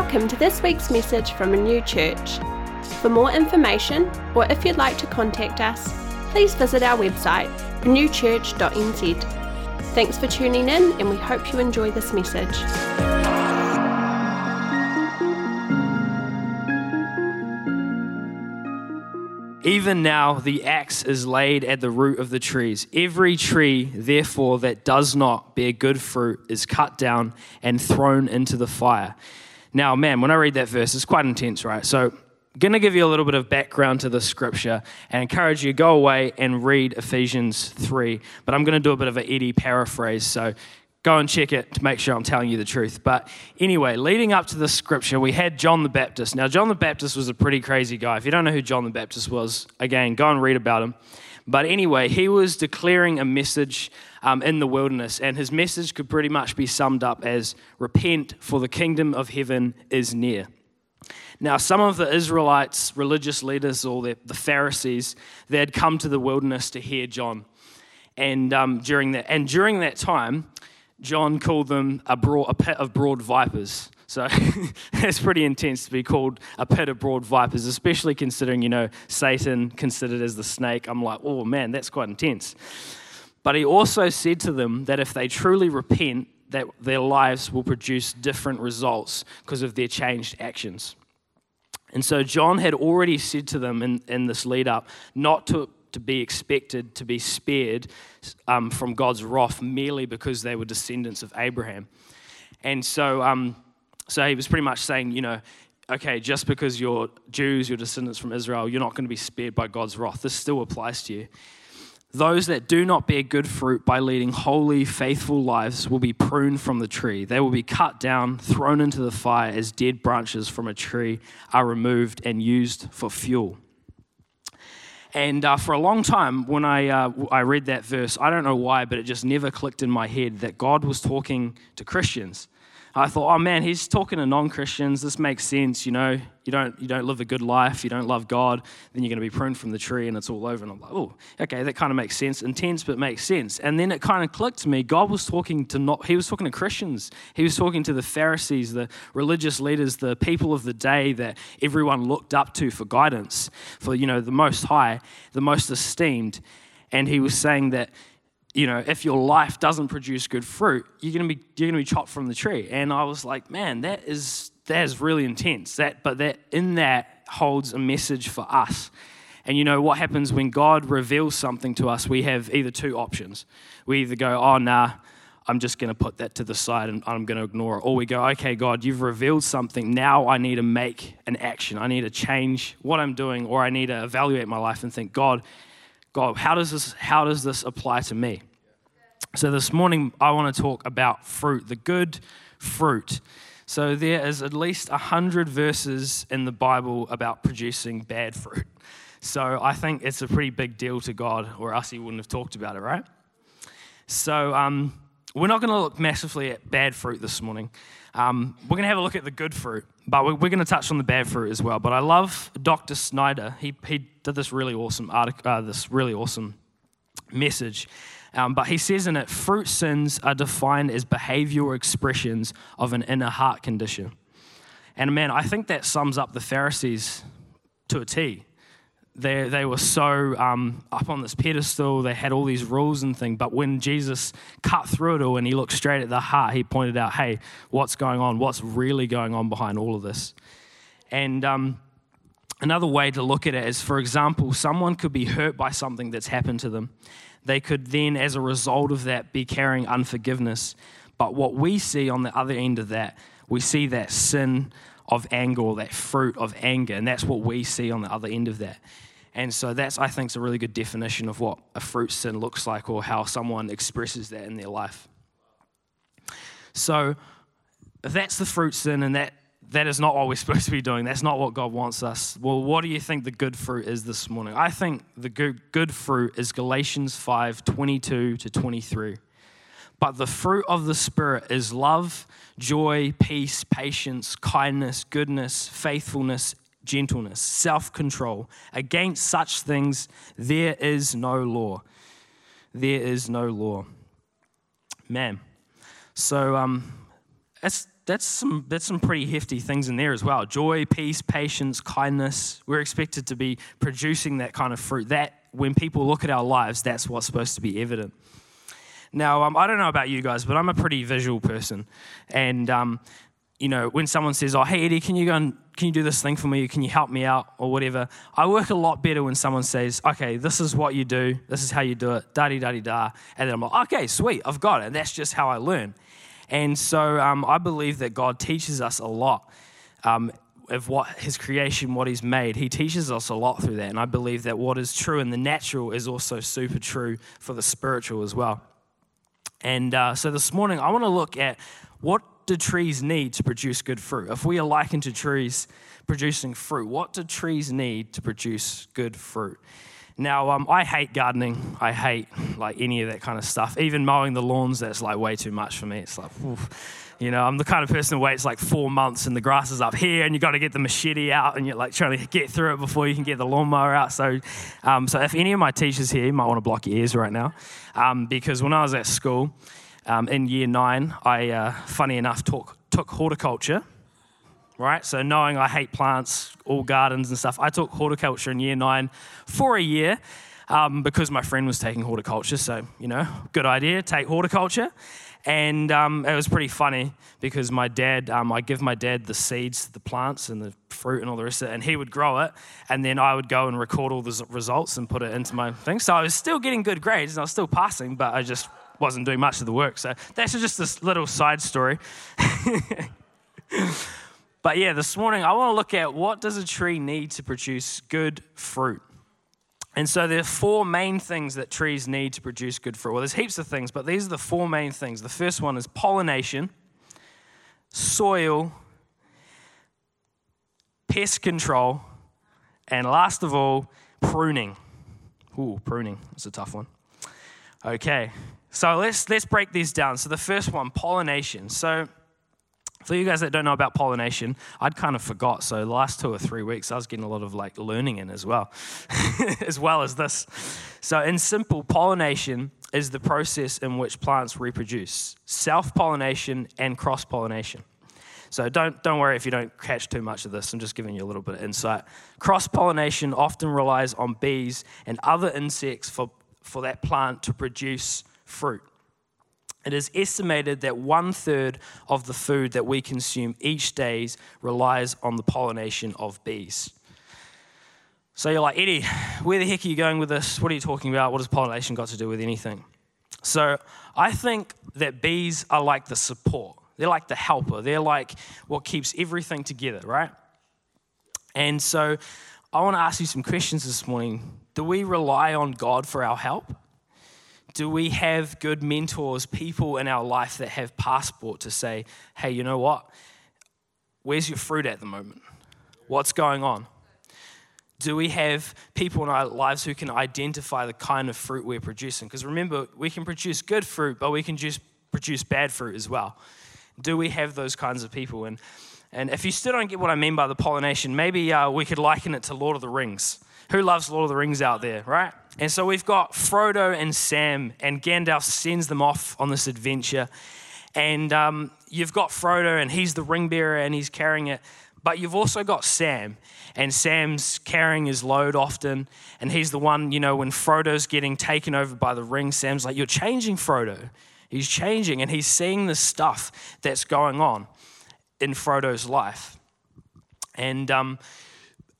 Welcome to this week's message from Renew Church. For more information, or if you'd like to contact us, please visit our website, renewchurch.nz. Thanks for tuning in, and we hope you enjoy this message. Even now, the axe is laid at the root of the trees. Every tree, therefore, that does not bear good fruit is cut down and thrown into the fire. Now, man, when I read that verse, it's quite intense, right? So, I'm going to give you a little bit of background to the scripture and encourage you to go away and read Ephesians 3. But I'm going to do a bit of an Eddie paraphrase. So, go and check it to make sure I'm telling you the truth. But anyway, leading up to the scripture, we had John the Baptist. Now, John the Baptist was a pretty crazy guy. If you don't know who John the Baptist was, again, go and read about him. But anyway, he was declaring a message um, in the wilderness, and his message could pretty much be summed up as repent, for the kingdom of heaven is near. Now, some of the Israelites, religious leaders, or the, the Pharisees, they had come to the wilderness to hear John. And um, during that, and during that time, John called them a, broad, a pit of broad vipers. So it's pretty intense to be called a pit of broad vipers, especially considering, you know, Satan considered as the snake. I'm like, oh man, that's quite intense. But he also said to them that if they truly repent, that their lives will produce different results because of their changed actions. And so John had already said to them in, in this lead up not to to be expected to be spared um, from God's wrath merely because they were descendants of Abraham. And so, um, so he was pretty much saying, you know, okay, just because you're Jews, you're descendants from Israel, you're not going to be spared by God's wrath. This still applies to you. Those that do not bear good fruit by leading holy, faithful lives will be pruned from the tree. They will be cut down, thrown into the fire as dead branches from a tree are removed and used for fuel. And uh, for a long time, when I, uh, I read that verse, I don't know why, but it just never clicked in my head that God was talking to Christians. I thought, oh man, he's talking to non-Christians. This makes sense, you know. You don't you don't live a good life, you don't love God, then you're going to be pruned from the tree, and it's all over. And I'm like, oh, okay, that kind of makes sense. Intense, but makes sense. And then it kind of clicked to me. God was talking to not. He was talking to Christians. He was talking to the Pharisees, the religious leaders, the people of the day that everyone looked up to for guidance, for you know the most high, the most esteemed. And he was saying that you know, if your life doesn't produce good fruit, you're gonna be you're gonna be chopped from the tree. And I was like, man, that is that is really intense. That but that in that holds a message for us. And you know what happens when God reveals something to us? We have either two options. We either go, oh nah, I'm just going to put that to the side and I'm going to ignore it. Or we go, okay, God, you've revealed something. Now I need to make an action. I need to change what I'm doing, or I need to evaluate my life and think, God, God, how does this, how does this apply to me? So this morning, I want to talk about fruit, the good fruit. So there is at least 100 verses in the Bible about producing bad fruit. So I think it's a pretty big deal to God, or else he wouldn't have talked about it, right? So um, we're not going to look massively at bad fruit this morning. Um, we're going to have a look at the good fruit, but we're, we're, going to touch on the bad fruit as well. But I love Dr. Snyder. He, he did this really awesome article, uh, this really awesome message um, but he says in it, fruit sins are defined as behavioral expressions of an inner heart condition. And man, I think that sums up the Pharisees to a T. They, they were so um, up on this pedestal, they had all these rules and things. But when Jesus cut through it all and he looked straight at the heart, he pointed out, hey, what's going on? What's really going on behind all of this? And um, another way to look at it is, for example, someone could be hurt by something that's happened to them they could then, as a result of that, be carrying unforgiveness. But what we see on the other end of that, we see that sin of anger or that fruit of anger, and that's what we see on the other end of that. And so that's, I think, is a really good definition of what a fruit sin looks like or how someone expresses that in their life. So that's the fruit sin, and that that is not what we're supposed to be doing. That's not what God wants us. Well, what do you think the good fruit is this morning? I think the good, good fruit is Galatians 5 22 to 23. But the fruit of the Spirit is love, joy, peace, patience, kindness, goodness, faithfulness, gentleness, self control. Against such things, there is no law. There is no law. Man. So, um, it's that's some that's some pretty hefty things in there as well. Joy, peace, patience, kindness. We're expected to be producing that kind of fruit. That when people look at our lives, that's what's supposed to be evident. Now, um, I don't know about you guys, but I'm a pretty visual person, and um, you know, when someone says, "Oh, hey Eddie, can you go and can you do this thing for me? Can you help me out or whatever?" I work a lot better when someone says, "Okay, this is what you do. This is how you do it." Da di da di da, and then I'm like, "Okay, sweet, I've got it." And that's just how I learn. And so um, I believe that God teaches us a lot. Um, of what his creation, what he's made. He teaches us a lot through that. And I believe that what is true in the natural is also super true for the spiritual as well. And uh, so this morning, I want to look at what do trees need to produce good fruit? If we are likened to trees producing fruit, what do trees need to produce good fruit? Now, um, I hate gardening. I hate like any of that kind of stuff. Even mowing the lawns, that's like way too much for me. It's like, oof. you know, I'm the kind of person who waits like four months and the grass is up here and you got to get the machete out and you're like trying to get through it before you can get the lawnmower out. So, um, so if any of my teachers here, you might want to block your ears right now, um, because when I was at school, um, in year nine, I, uh, funny enough, took, took horticulture, right? So, knowing I hate plants, all gardens and stuff, I took horticulture in year nine for a year um, because my friend was taking horticulture. So, you know, good idea, take horticulture. And um, it was pretty funny because my dad, um, I give my dad the seeds, the plants, and the fruit and all the rest of it, and he would grow it. And then I would go and record all the results and put it into my thing. So I was still getting good grades and I was still passing, but I just wasn't doing much of the work. So that's just this little side story. but yeah, this morning I want to look at what does a tree need to produce good fruit. And so there are four main things that trees need to produce good fruit. Well, there's heaps of things, but these are the four main things. The first one is pollination, soil, pest control, and last of all, pruning. Ooh, pruning. It's a tough one. Okay, so let's, let's break these down. So the first one, pollination. So for you guys that don't know about pollination, I'd kind of forgot. So the last two or three weeks, I was getting a lot of like learning in as well, as well as this. So in simple, pollination is the process in which plants reproduce, self-pollination and cross-pollination. So don't, don't worry if you don't catch too much of this. I'm just giving you a little bit of insight. Cross pollination often relies on bees and other insects for, for that plant to produce fruit. It is estimated that one third of the food that we consume each day relies on the pollination of bees. So you're like, Eddie, where the heck are you going with this? What are you talking about? What has pollination got to do with anything? So I think that bees are like the support, they're like the helper, they're like what keeps everything together, right? And so I want to ask you some questions this morning. Do we rely on God for our help? Do we have good mentors, people in our life that have passport to say, hey, you know what? Where's your fruit at the moment? What's going on? Do we have people in our lives who can identify the kind of fruit we're producing? Because remember, we can produce good fruit, but we can just produce bad fruit as well. Do we have those kinds of people? And, and if you still don't get what I mean by the pollination, maybe uh, we could liken it to Lord of the Rings. Who loves Lord of the Rings out there, right? And so we've got Frodo and Sam, and Gandalf sends them off on this adventure. And um, you've got Frodo, and he's the ring bearer, and he's carrying it. But you've also got Sam, and Sam's carrying his load often, and he's the one, you know, when Frodo's getting taken over by the ring, Sam's like, You're changing, Frodo. He's changing, and he's seeing the stuff that's going on in Frodo's life. And um,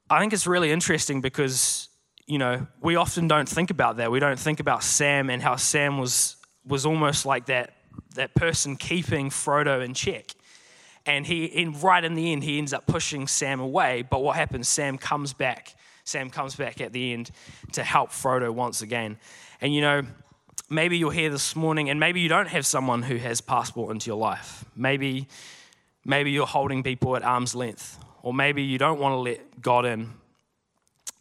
I think it's really interesting because, you know, we often don't think about that. We don't think about Sam and how Sam was, was almost like that, that person keeping Frodo in check. And he, in, right in the end, he ends up pushing Sam away. But what happens? Sam comes back. Sam comes back at the end to help Frodo once again. And you know, maybe you're here this morning and maybe you don't have someone who has passport into your life. Maybe, maybe you're holding people at arm's length or maybe you don't want to let God in.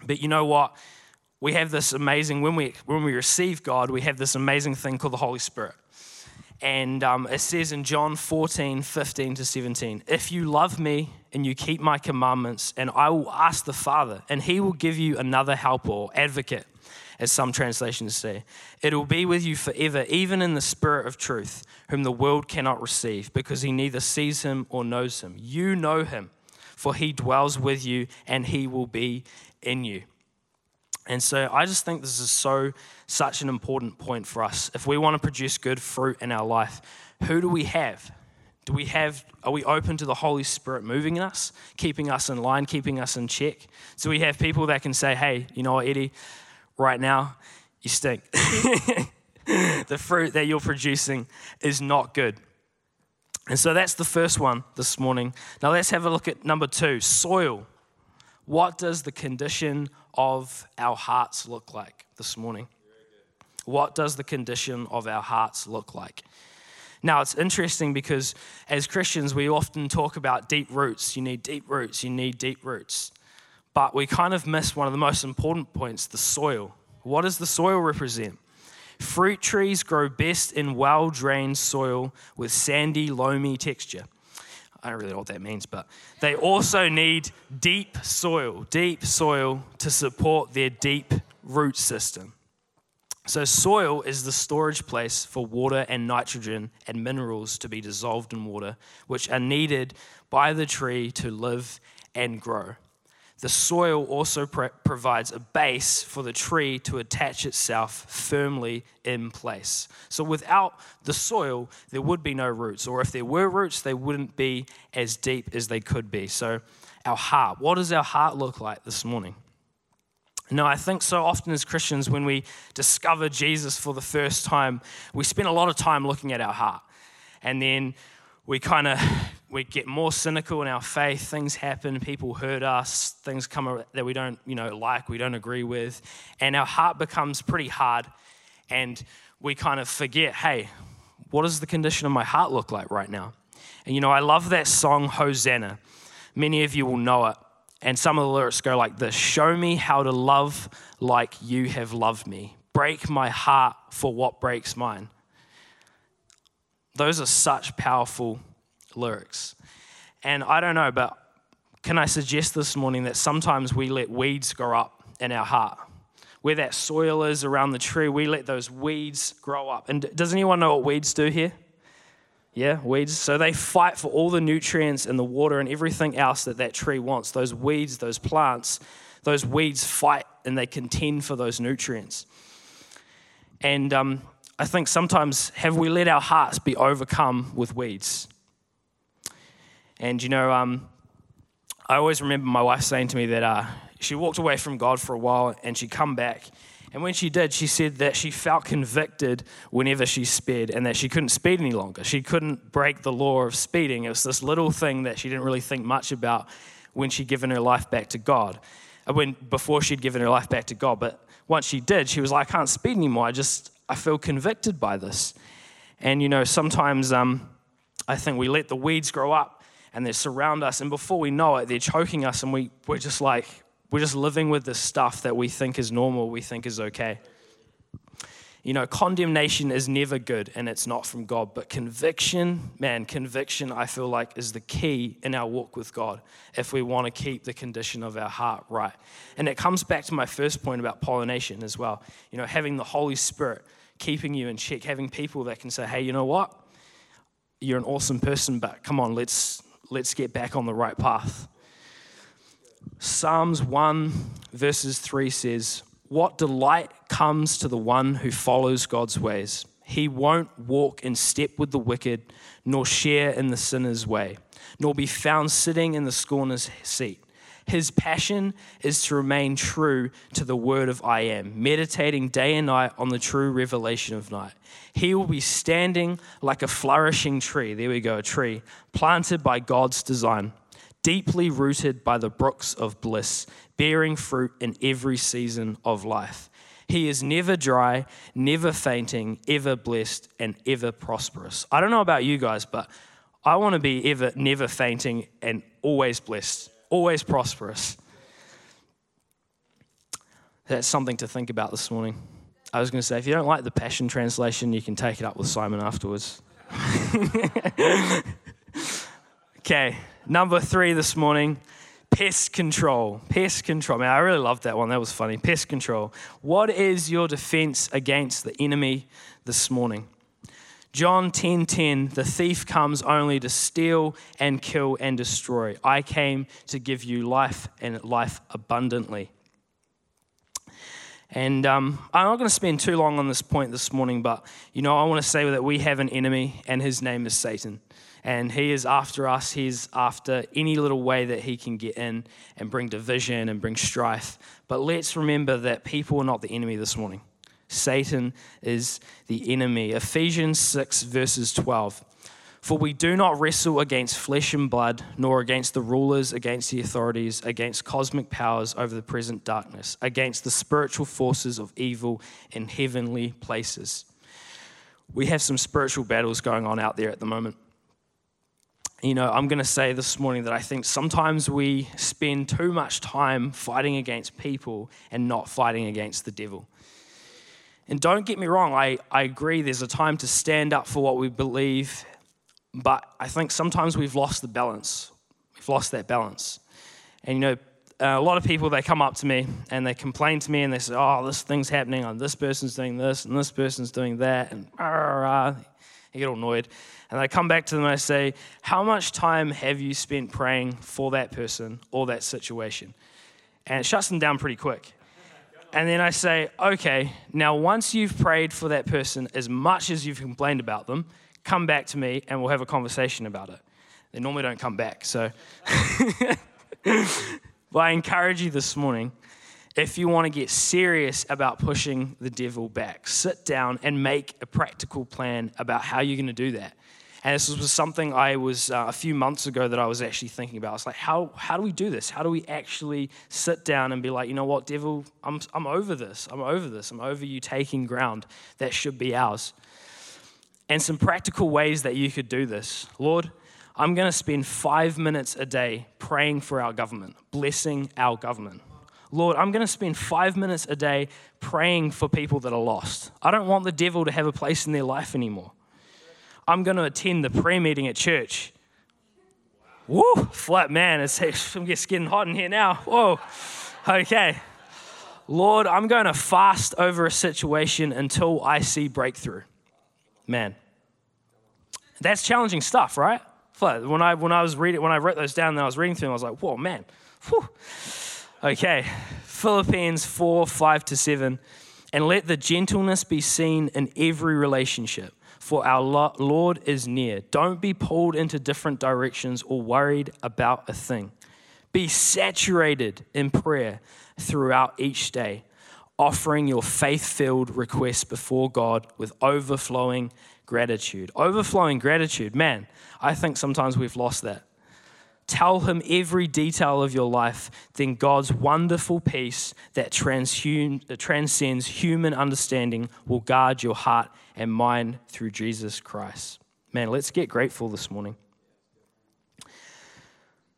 But you know what? We have this amazing, when we, when we receive God, we have this amazing thing called the Holy Spirit. And um, it says in John 14, 15 to 17, if you love me and you keep my commandments, and I will ask the Father, and he will give you another helper or advocate, as some translations say. It will be with you forever, even in the Spirit of truth, whom the world cannot receive, because he neither sees him or knows him. You know him, for he dwells with you and he will be in you. And so I just think this is so, such an important point for us. If we want to produce good fruit in our life, who do we have? Do we have, are we open to the Holy Spirit moving in us, keeping us in line, keeping us in check? So we have people that can say, hey, you know what, Eddie, right now, you stink. the fruit that you're producing is not good. And so that's the first one this morning. Now let's have a look at number two soil. What does the condition of our hearts look like this morning? What does the condition of our hearts look like? Now, it's interesting because as Christians, we often talk about deep roots. You need deep roots, you need deep roots. But we kind of miss one of the most important points the soil. What does the soil represent? Fruit trees grow best in well drained soil with sandy, loamy texture. I don't really know what that means, but they also need deep soil, deep soil to support their deep root system. So, soil is the storage place for water and nitrogen and minerals to be dissolved in water, which are needed by the tree to live and grow. The soil also provides a base for the tree to attach itself firmly in place. So, without the soil, there would be no roots, or if there were roots, they wouldn't be as deep as they could be. So, our heart, what does our heart look like this morning? No, I think so often as Christians, when we discover Jesus for the first time, we spend a lot of time looking at our heart. And then we kind of we get more cynical in our faith. Things happen, people hurt us, things come that we don't, you know, like, we don't agree with, and our heart becomes pretty hard. And we kind of forget, hey, what does the condition of my heart look like right now? And you know, I love that song Hosanna. Many of you will know it. And some of the lyrics go like this Show me how to love like you have loved me. Break my heart for what breaks mine. Those are such powerful lyrics. And I don't know, but can I suggest this morning that sometimes we let weeds grow up in our heart? Where that soil is around the tree, we let those weeds grow up. And does anyone know what weeds do here? Yeah, weeds. So they fight for all the nutrients and the water and everything else that that tree wants. Those weeds, those plants, those weeds fight and they contend for those nutrients. And um, I think sometimes have we let our hearts be overcome with weeds? And you know, um, I always remember my wife saying to me that uh, she walked away from God for a while and she'd come back and when she did, she said that she felt convicted whenever she sped and that she couldn't speed any longer. She couldn't break the law of speeding. It was this little thing that she didn't really think much about when she'd given her life back to God, uh, when, before she'd given her life back to God. But once she did, she was like, I can't speed anymore. I just, I feel convicted by this. And, you know, sometimes um, I think we let the weeds grow up and they surround us. And before we know it, they're choking us and we, we're just like, we're just living with the stuff that we think is normal, we think is okay. You know, condemnation is never good and it's not from God, but conviction, man, conviction, I feel like, is the key in our walk with God if we want to keep the condition of our heart right. And it comes back to my first point about pollination as well. You know, having the Holy Spirit keeping you in check, having people that can say, hey, you know what? You're an awesome person, but come on, let's, let's get back on the right path. Psalms 1, verses 3 says, What delight comes to the one who follows God's ways. He won't walk in step with the wicked, nor share in the sinner's way, nor be found sitting in the scorner's seat. His passion is to remain true to the word of I am, meditating day and night on the true revelation of night. He will be standing like a flourishing tree. There we go, a tree planted by God's design deeply rooted by the brooks of bliss, bearing fruit in every season of life. He is never dry, never fainting, ever blessed, and ever prosperous. I don't know about you guys, but I want to be ever, never fainting, and always blessed, always prosperous. That's something to think about this morning. I was going to say, if you don't like the Passion Translation, you can take it up with Simon afterwards. okay. Number three this morning Pest control. Pest control. Man, I really loved that one. That was funny. Pest control. What is your defense against the enemy this morning? John 10:10 10, 10, The thief comes only to steal and kill and destroy. I came to give you life and life abundantly. And um, I'm not going to spend too long on this point this morning, but you know, I want to say that we have an enemy, and his name is Satan. And he is after us. He's after any little way that he can get in and bring division and bring strife. But let's remember that people are not the enemy this morning. Satan is the enemy. Ephesians 6, verses 12. For we do not wrestle against flesh and blood, nor against the rulers, against the authorities, against cosmic powers over the present darkness, against the spiritual forces of evil in heavenly places. We have some spiritual battles going on out there at the moment. You know, I'm going to say this morning that I think sometimes we spend too much time fighting against people and not fighting against the devil. And don't get me wrong, I, I agree there's a time to stand up for what we believe but I think sometimes we've lost the balance. We've lost that balance. And you know, uh, a lot of people they come up to me and they complain to me and they say, "Oh, this thing's happening, and this person's doing this, and this person's doing that," and rah, rah, rah. they get all annoyed. And I come back to them and I say, "How much time have you spent praying for that person or that situation?" And it shuts them down pretty quick. And then I say, "Okay, now once you've prayed for that person as much as you've complained about them." come back to me and we'll have a conversation about it. They normally don't come back. So, but I encourage you this morning if you want to get serious about pushing the devil back, sit down and make a practical plan about how you're going to do that. And this was something I was uh, a few months ago that I was actually thinking about. I was like, how, how do we do this? How do we actually sit down and be like, you know what, devil, I'm, I'm over this. I'm over this. I'm over you taking ground that should be ours and some practical ways that you could do this. Lord, I'm going to spend five minutes a day praying for our government, blessing our government. Lord, I'm going to spend five minutes a day praying for people that are lost. I don't want the devil to have a place in their life anymore. I'm going to attend the prayer meeting at church. Woo, flat man, it's, it's getting hot in here now. Whoa, okay. Lord, I'm going to fast over a situation until I see breakthrough man. That's challenging stuff, right? When I, when I was reading, when I wrote those down and I was reading through them, I was like, whoa, man. Whew. Okay, Philippians 4, 5 to 7. And let the gentleness be seen in every relationship, for our Lord is near. Don't be pulled into different directions or worried about a thing. Be saturated in prayer throughout each day offering your faith filled requests before God with overflowing gratitude. Overflowing gratitude, man, I think sometimes we've lost that. Tell him every detail of your life, then God's wonderful peace that transcends human understanding will guard your heart and mind through Jesus Christ. Man, let's get grateful this morning.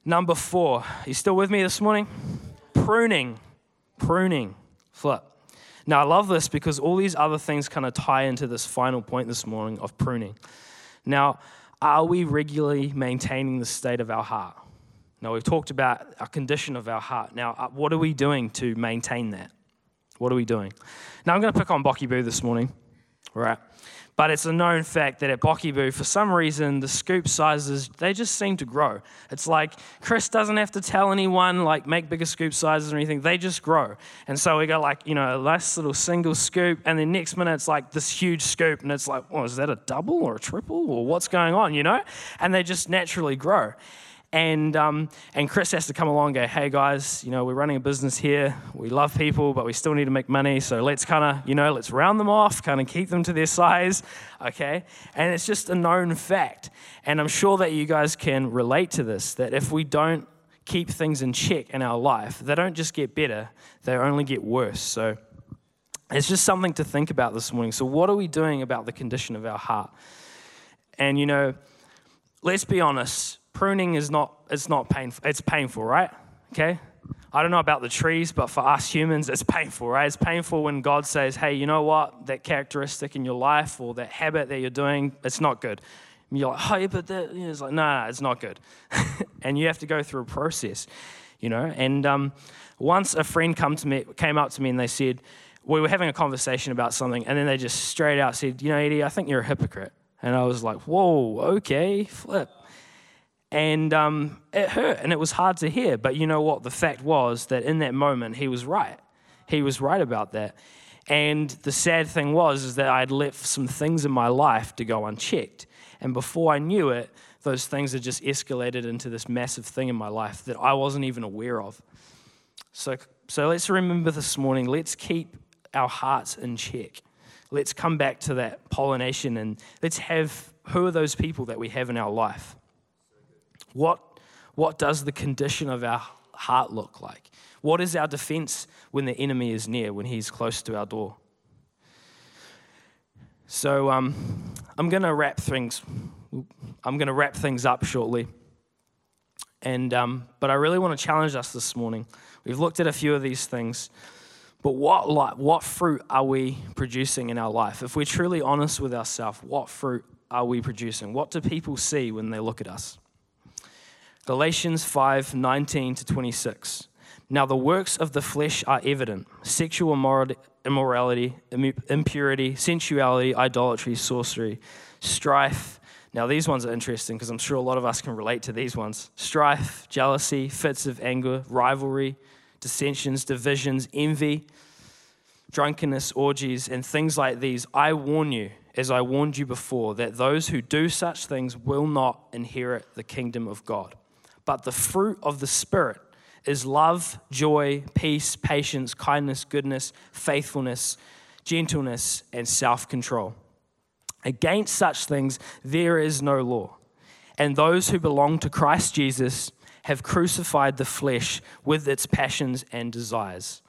Number four, you still with me this morning? Pruning. Pruning. Flip. Now, I love this because all these other things kind of tie into this final point this morning of pruning. Now, are we regularly maintaining the state of our heart? Now, we've talked about our condition of our heart. Now, uh, what are we doing to maintain that? What are we doing? Now, I'm going to pick on Bocky Boo this morning, right? But it's a known fact that at Boo, for some reason, the scoop sizes, they just seem to grow. It's like Chris doesn't have to tell anyone, like, make bigger scoop sizes or anything. They just grow. And so we got, like, you know, a nice little single scoop, and then next minute it's like this huge scoop, and it's like, oh, is that a double or a triple, or what's going on, you know? And they just naturally grow. And, um, and Chris has to come along and go, hey guys, you know, we're running a business here. We love people, but we still need to make money. So let's kind of, you know, let's round them off, kind of keep them to their size. Okay. And it's just a known fact. And I'm sure that you guys can relate to this that if we don't keep things in check in our life, they don't just get better, they only get worse. So it's just something to think about this morning. So, what are we doing about the condition of our heart? And, you know, let's be honest pruning is not, it's not painful. It's painful, right? Okay? I don't know about the trees, but for us humans, it's painful, right? It's painful when God says, hey, you know what? That characteristic in your life or that habit that you're doing, it's not good. And you're like, oh, but that, you know, it's like, no, no, it's not good. and you have to go through a process. you know. And um, once a friend come to me, came up to me and they said, we were having a conversation about something, and then they just straight out said, You know, Eddie, I think you're a hypocrite. And I was like, Whoa, okay, flip. And um, it hurt and it was hard to hear. But you know what? The fact was that in that moment, he was right. He was right about that. And the sad thing was is that I'd left some things in my life to go unchecked. And before I knew it, those things had just escalated into this massive thing in my life that I wasn't even aware of. So, so let's remember this morning, let's keep our hearts in check. Let's come back to that pollination and let's have who are those people that we have in our life? What, what does the condition of our heart look like? What is our defense when the enemy is near, when he's close to our door? So um, I'm going to wrap things. I'm going to wrap things up shortly. And um, but I really want to challenge us this morning. We've looked at a few of these things, but what what fruit are we producing in our life? If we're truly honest with ourselves, what fruit are we producing? What do people see when they look at us? Galatians 5 19 to 26. Now, the works of the flesh are evident sexual immorality, impurity, sensuality, idolatry, sorcery, strife. Now, these ones are interesting because I'm sure a lot of us can relate to these ones strife, jealousy, fits of anger, rivalry, dissensions, divisions, envy, drunkenness, orgies, and things like these. I warn you, as I warned you before, that those who do such things will not inherit the kingdom of God. But the fruit of the Spirit is love, joy, peace, patience, kindness, goodness, faithfulness, gentleness, and self control. Against such things there is no law. And those who belong to Christ Jesus have crucified the flesh with its passions and desires.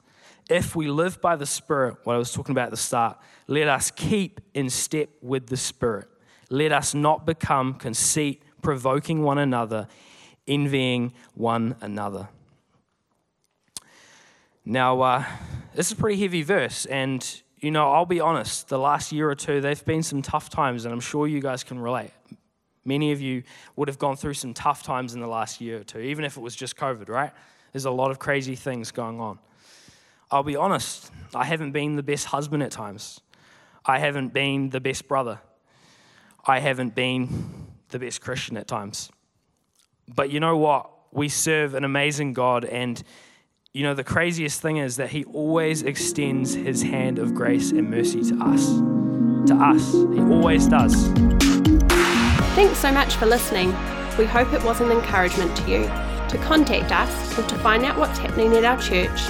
If we live by the Spirit, what I was talking about at the start, let us keep in step with the Spirit. Let us not become conceit, provoking one another envying one another. Now, uh, this is a pretty heavy verse, and you know, I'll be honest, the last year or two, they've been some tough times, and I'm sure you guys can relate. Many of you would have gone through some tough times in the last year or two, even if it was just COVID, right? There's a lot of crazy things going on. I'll be honest, I haven't been the best husband at times. I haven't been the best brother. I haven't been the best Christian at times. But you know what? We serve an amazing God, and you know, the craziest thing is that He always extends His hand of grace and mercy to us. To us. He always does. Thanks so much for listening. We hope it was an encouragement to you. To contact us or to find out what's happening at our church,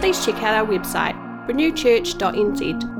please check out our website, renewchurch.nz